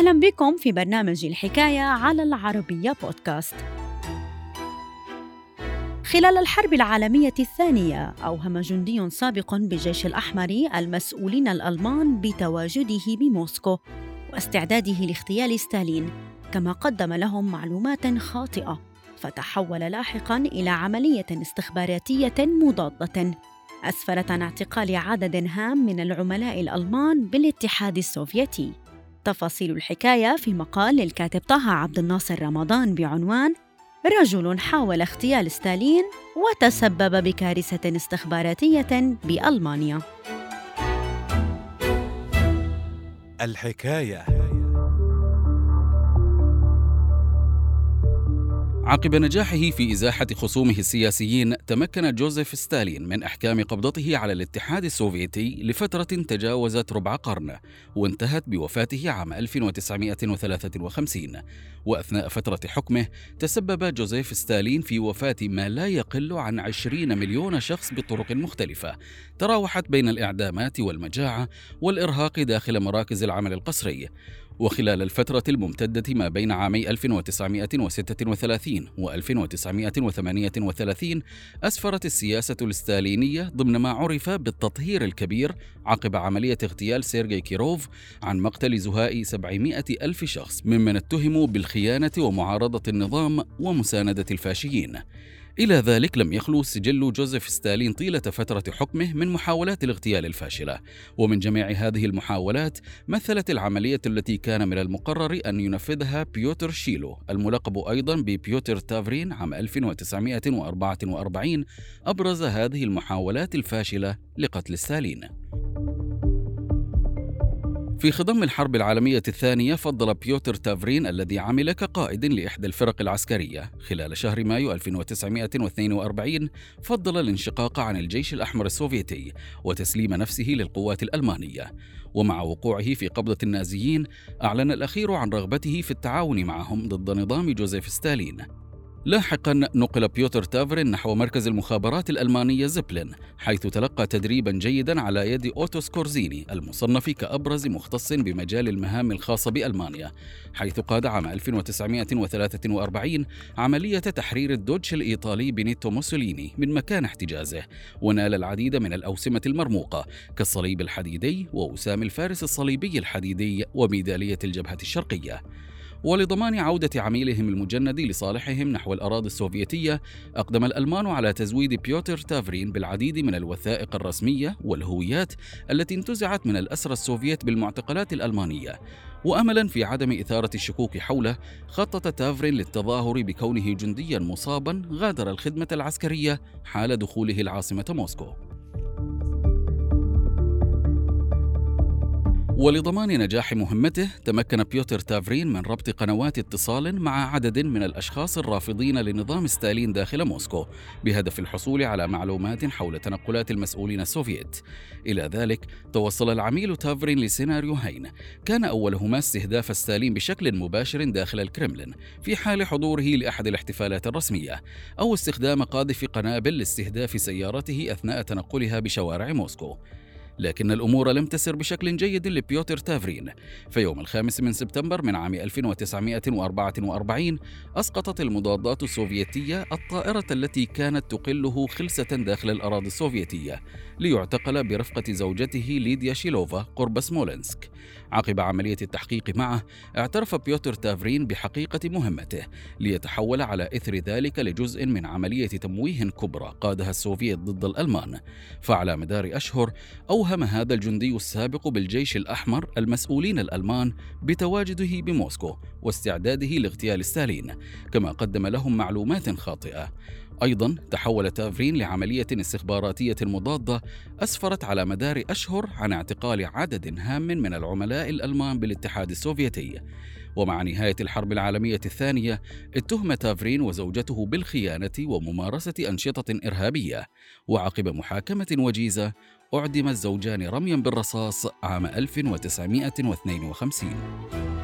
أهلا بكم في برنامج الحكاية على العربية بودكاست. خلال الحرب العالمية الثانية أوهم جندي سابق بالجيش الأحمر المسؤولين الألمان بتواجده بموسكو واستعداده لاغتيال ستالين، كما قدم لهم معلومات خاطئة، فتحول لاحقا إلى عملية استخباراتية مضادة أسفرت عن اعتقال عدد هام من العملاء الألمان بالاتحاد السوفيتي. تفاصيل الحكاية في مقال للكاتب طه عبد الناصر رمضان بعنوان رجل حاول اغتيال ستالين وتسبب بكارثة استخباراتية بألمانيا. الحكاية عقب نجاحه في إزاحة خصومه السياسيين تمكن جوزيف ستالين من إحكام قبضته على الاتحاد السوفيتي لفترة تجاوزت ربع قرن وانتهت بوفاته عام 1953 وأثناء فترة حكمه تسبب جوزيف ستالين في وفاة ما لا يقل عن 20 مليون شخص بطرق مختلفة تراوحت بين الإعدامات والمجاعة والإرهاق داخل مراكز العمل القسري. وخلال الفترة الممتدة ما بين عامي 1936 و 1938 أسفرت السياسة الستالينية ضمن ما عرف بالتطهير الكبير عقب عملية اغتيال سيرجي كيروف عن مقتل زهاء 700 ألف شخص ممن اتهموا بالخيانة ومعارضة النظام ومساندة الفاشيين. إلى ذلك لم يخلو سجل جوزيف ستالين طيلة فترة حكمه من محاولات الاغتيال الفاشلة، ومن جميع هذه المحاولات مثلت العملية التي كان من المقرر أن ينفذها بيوتر شيلو الملقب أيضا ببيوتر تافرين عام 1944 أبرز هذه المحاولات الفاشلة لقتل ستالين. في خضم الحرب العالمية الثانية فضل بيوتر تافرين الذي عمل كقائد لإحدى الفرق العسكرية. خلال شهر مايو 1942 فضل الانشقاق عن الجيش الأحمر السوفيتي وتسليم نفسه للقوات الألمانية. ومع وقوعه في قبضة النازيين أعلن الأخير عن رغبته في التعاون معهم ضد نظام جوزيف ستالين. لاحقا نقل بيوتر تافرين نحو مركز المخابرات الألمانية زبلن حيث تلقى تدريبا جيدا على يد أوتو سكورزيني المصنف كأبرز مختص بمجال المهام الخاصة بألمانيا حيث قاد عام 1943 عملية تحرير الدوتشي الإيطالي بنيتو موسوليني من مكان احتجازه ونال العديد من الأوسمة المرموقة كالصليب الحديدي ووسام الفارس الصليبي الحديدي وميدالية الجبهة الشرقية. ولضمان عودة عميلهم المجند لصالحهم نحو الأراضي السوفيتية أقدم الألمان على تزويد بيوتر تافرين بالعديد من الوثائق الرسمية والهويات التي انتزعت من الأسرى السوفيت بالمعتقلات الألمانية. واملا في عدم إثارة الشكوك حوله خطط تافرين للتظاهر بكونه جنديا مصابا غادر الخدمة العسكرية حال دخوله العاصمة موسكو. ولضمان نجاح مهمته تمكن بيوتر تافرين من ربط قنوات اتصال مع عدد من الأشخاص الرافضين لنظام ستالين داخل موسكو بهدف الحصول على معلومات حول تنقلات المسؤولين السوفيت. إلى ذلك توصل العميل تافرين لسيناريوهين، كان أولهما استهداف ستالين بشكل مباشر داخل الكرملين في حال حضوره لأحد الاحتفالات الرسمية، أو استخدام قاذف قنابل لاستهداف سيارته أثناء تنقلها بشوارع موسكو. لكن الأمور لم تسر بشكل جيد لبيوتر تافرين. فيوم الخامس من سبتمبر من عام 1944 أسقطت المضادات السوفيتية الطائرة التي كانت تقله خلسة داخل الأراضي السوفيتية ليعتقل برفقة زوجته ليديا شيلوفا قرب سمولنسك عقب عملية التحقيق معه اعترف بيوتر تافرين بحقيقة مهمته ليتحول على إثر ذلك لجزء من عملية تمويه كبرى قادها السوفيت ضد الألمان. فعلى مدار أشهر أوهم هذا الجندي السابق بالجيش الأحمر المسؤولين الألمان بتواجده بموسكو واستعداده لاغتيال ستالين كما قدم لهم معلومات خاطئة. أيضا تحول تافرين لعملية استخباراتية مضادة أسفرت على مدار أشهر عن اعتقال عدد هام من العملاء الألمان بالاتحاد السوفيتي. ومع نهاية الحرب العالمية الثانية اتهم تافرين وزوجته بالخيانة وممارسة أنشطة إرهابية. وعقب محاكمة وجيزة أعدم الزوجان رميا بالرصاص عام 1952